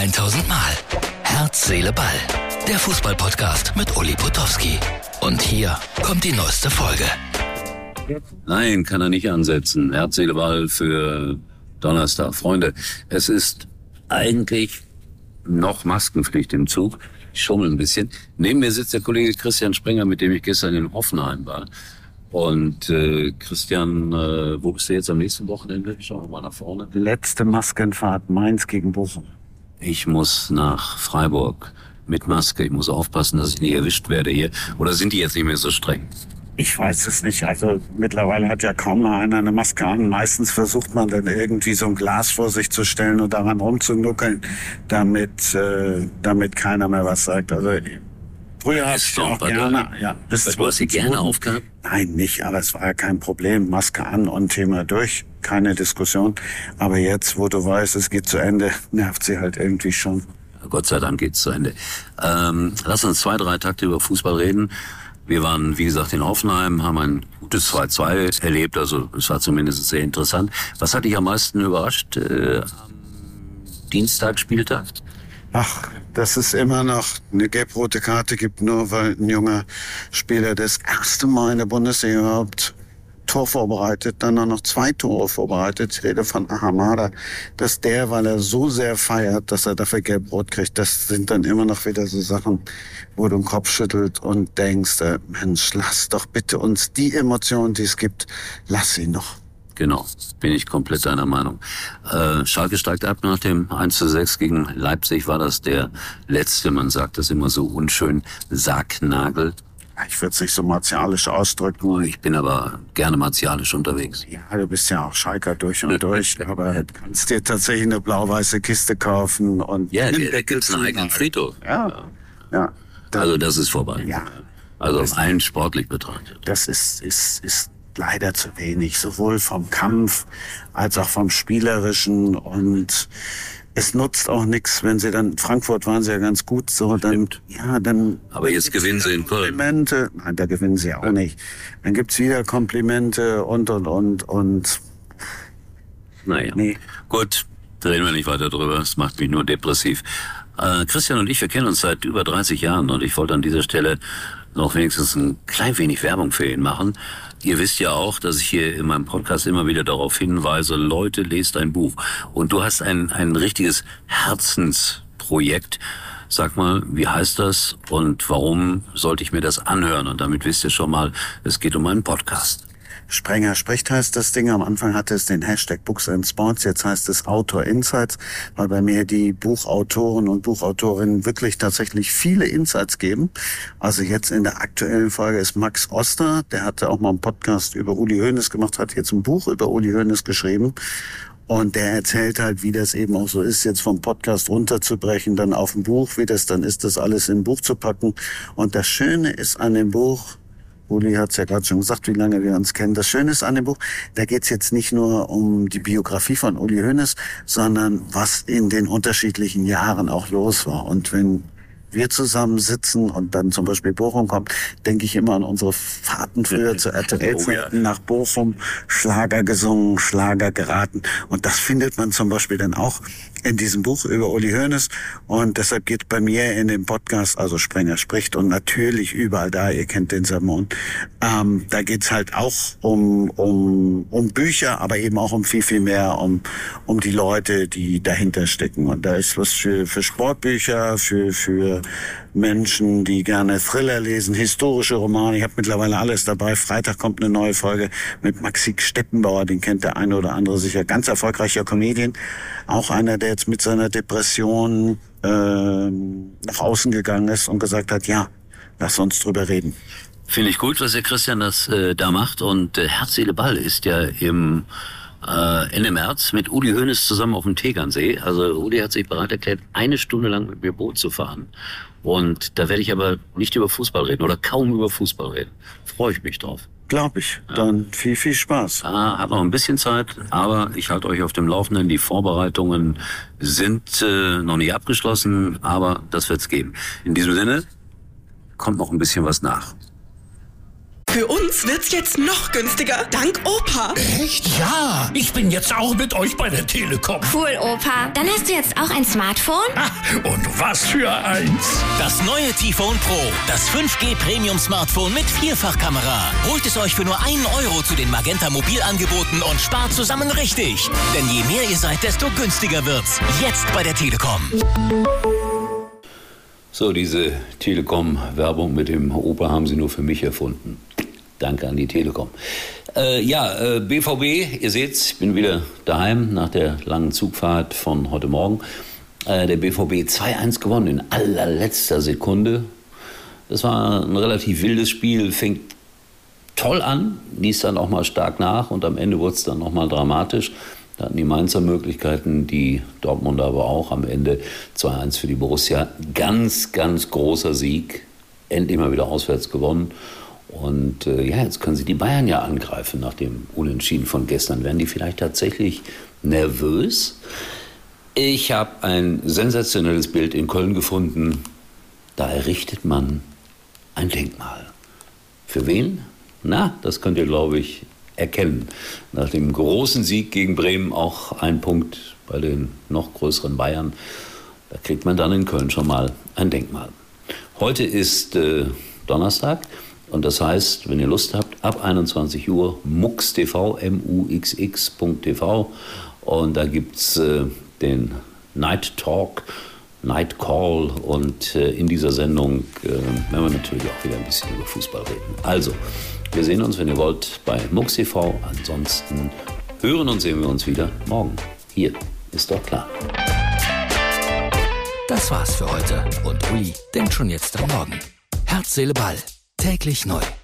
1000 Mal. Herz, Seele, Ball. Der Fußballpodcast mit Uli Potowski. Und hier kommt die neueste Folge. Nein, kann er nicht ansetzen. Herz, Seele, Ball für Donnerstag. Freunde, es ist eigentlich noch Maskenpflicht im Zug. Ich schummel ein bisschen. Neben mir sitzt der Kollege Christian Sprenger, mit dem ich gestern in Hoffenheim war. Und äh, Christian, äh, wo bist du jetzt am nächsten Wochenende? Schau mal nach vorne. Letzte Maskenfahrt Mainz gegen Bochum. Ich muss nach Freiburg mit Maske. Ich muss aufpassen, dass ich nicht erwischt werde hier. Oder sind die jetzt nicht mehr so streng? Ich weiß es nicht. Also mittlerweile hat ja kaum noch einer eine Maske an. Meistens versucht man dann irgendwie so ein Glas vor sich zu stellen und daran rumzunuckeln, damit, äh, damit keiner mehr was sagt. Also früher habe ich auch gerne, ja, bis du hast sie gerne aufgehabt? Nein, nicht, aber es war ja kein Problem. Maske an und Thema durch, keine Diskussion. Aber jetzt, wo du weißt, es geht zu Ende, nervt sie halt irgendwie schon. Gott sei Dank geht's zu Ende. Ähm, lass uns zwei, drei Takte über Fußball reden. Wir waren, wie gesagt, in Hoffenheim, haben ein gutes 2-2 erlebt, also es war zumindest sehr interessant. Was hat dich am meisten überrascht äh, am Dienstag, Spieltag? Ach, dass es immer noch eine gelb-rote Karte gibt, nur weil ein junger Spieler das erste Mal in der Bundesliga überhaupt Tor vorbereitet, dann auch noch zwei Tore vorbereitet. Ich rede von Ahamada, dass der, weil er so sehr feiert, dass er dafür gelb-rot kriegt, das sind dann immer noch wieder so Sachen, wo du den Kopf schüttelt und denkst, äh, Mensch, lass doch bitte uns die Emotionen, die es gibt, lass sie noch. Genau, bin ich komplett deiner Meinung. Äh, Schalke steigt ab nach dem 1 zu 6 gegen Leipzig. War das der letzte, man sagt das immer so unschön, Sargnagel ich würde es nicht so martialisch ausdrücken. Ich bin aber gerne martialisch unterwegs. Ja, du bist ja auch Schalker durch und durch, aber du kannst dir tatsächlich eine blau-weiße Kiste kaufen und... Ja, da gibt's einen eigenen Friedhof. Ja, ja. also das ist vorbei. Ja. Also rein sportlich betrachtet. Das ist, ist, ist leider zu wenig, sowohl vom Kampf als auch vom Spielerischen und es nutzt auch nichts, wenn sie dann, Frankfurt waren sie ja ganz gut, so, dann, ja, dann. Aber jetzt gewinnen sie in Köln. Komplimente, nein, da gewinnen sie auch nicht. Dann gibt's wieder Komplimente und, und, und, und. Naja. Nee. Gut, reden wir nicht weiter drüber, das macht mich nur depressiv. Äh, Christian und ich, wir kennen uns seit über 30 Jahren und ich wollte an dieser Stelle noch wenigstens ein klein wenig Werbung für ihn machen. Ihr wisst ja auch, dass ich hier in meinem Podcast immer wieder darauf hinweise, Leute, lest ein Buch. Und du hast ein, ein richtiges Herzensprojekt. Sag mal, wie heißt das und warum sollte ich mir das anhören? Und damit wisst ihr schon mal, es geht um einen Podcast. Sprenger spricht heißt das Ding. Am Anfang hatte es den Hashtag Books and Sports. Jetzt heißt es Autor Insights, weil bei mir die Buchautoren und Buchautorinnen wirklich tatsächlich viele Insights geben. Also jetzt in der aktuellen Folge ist Max Oster. Der hatte auch mal einen Podcast über Uli Hoeneß gemacht, hat jetzt ein Buch über Uli Hoeneß geschrieben. Und der erzählt halt, wie das eben auch so ist, jetzt vom Podcast runterzubrechen, dann auf ein Buch, wie das dann ist, das alles in ein Buch zu packen. Und das Schöne ist an dem Buch, Uli hat es ja gerade schon gesagt, wie lange wir uns kennen. Das Schöne ist an dem Buch, da geht es jetzt nicht nur um die Biografie von Uli Hoeneß, sondern was in den unterschiedlichen Jahren auch los war. Und wenn wir zusammen sitzen und dann zum Beispiel Bochum kommt, denke ich immer an unsere Fahrten früher zu RTL oh, ja. nach Bochum, Schlager gesungen, Schlager geraten. Und das findet man zum Beispiel dann auch in diesem Buch über Uli Hoeneß. Und deshalb geht bei mir in dem Podcast, also Sprenger spricht und natürlich überall da, ihr kennt den Sermon, ähm, da geht's halt auch um, um, um Bücher, aber eben auch um viel, viel mehr, um, um die Leute, die dahinter stecken. Und da ist was für, für Sportbücher, für, für Menschen, die gerne Thriller lesen, historische Romane. Ich habe mittlerweile alles dabei. Freitag kommt eine neue Folge mit Maxik Steppenbauer, den kennt der eine oder andere sicher. Ganz erfolgreicher Comedian. Auch einer, der jetzt mit seiner Depression äh, nach außen gegangen ist und gesagt hat, ja, lass uns drüber reden. Finde ich gut, was der Christian das äh, da macht. Und äh, Herz, Seele, Ball ist ja im äh, Ende März mit Uli Hoeneß zusammen auf dem Tegernsee. Also Uli hat sich bereit erklärt, eine Stunde lang mit mir Boot zu fahren. Und da werde ich aber nicht über Fußball reden oder kaum über Fußball reden. Freue ich mich drauf. Glaube ich. Dann viel, viel Spaß. Ah, hat noch ein bisschen Zeit, aber ich halte euch auf dem Laufenden. Die Vorbereitungen sind äh, noch nicht abgeschlossen, aber das wird's geben. In diesem Sinne kommt noch ein bisschen was nach. Für uns wird's jetzt noch günstiger, dank Opa. Echt? Ja, ich bin jetzt auch mit euch bei der Telekom. Cool, Opa. Dann hast du jetzt auch ein Smartphone? Ach, und was für eins. Das neue T-Phone Pro, das 5G Premium Smartphone mit Vierfachkamera. Holt es euch für nur einen Euro zu den Magenta Mobilangeboten und spart zusammen richtig. Denn je mehr ihr seid, desto günstiger wird's. Jetzt bei der Telekom. So, diese Telekom-Werbung mit dem Opa haben sie nur für mich erfunden. Danke an die Telekom. Äh, ja, äh, BVB, ihr seht, ich bin wieder daheim nach der langen Zugfahrt von heute Morgen. Äh, der BVB 2-1 gewonnen in allerletzter Sekunde. Das war ein relativ wildes Spiel, fängt toll an, ließ dann auch mal stark nach und am Ende wurde es dann noch mal dramatisch. Da hatten die Mainzer Möglichkeiten, die Dortmunder aber auch am Ende 2-1 für die Borussia. Ganz, ganz großer Sieg. Endlich mal wieder auswärts gewonnen. Und äh, ja, jetzt können sie die Bayern ja angreifen nach dem Unentschieden von gestern. Werden die vielleicht tatsächlich nervös? Ich habe ein sensationelles Bild in Köln gefunden. Da errichtet man ein Denkmal. Für wen? Na, das könnt ihr, glaube ich, erkennen. Nach dem großen Sieg gegen Bremen auch ein Punkt bei den noch größeren Bayern. Da kriegt man dann in Köln schon mal ein Denkmal. Heute ist äh, Donnerstag. Und das heißt, wenn ihr Lust habt, ab 21 Uhr MUX.tv, M-U-X-X.tv. Und da gibt es äh, den Night Talk, Night Call. Und äh, in dieser Sendung äh, werden wir natürlich auch wieder ein bisschen über Fußball reden. Also, wir sehen uns, wenn ihr wollt, bei MUX.tv. Ansonsten hören und sehen wir uns wieder morgen. Hier ist doch klar. Das war's für heute. Und Uli denkt schon jetzt am Morgen. Herz, Seele, Ball. Täglich neu.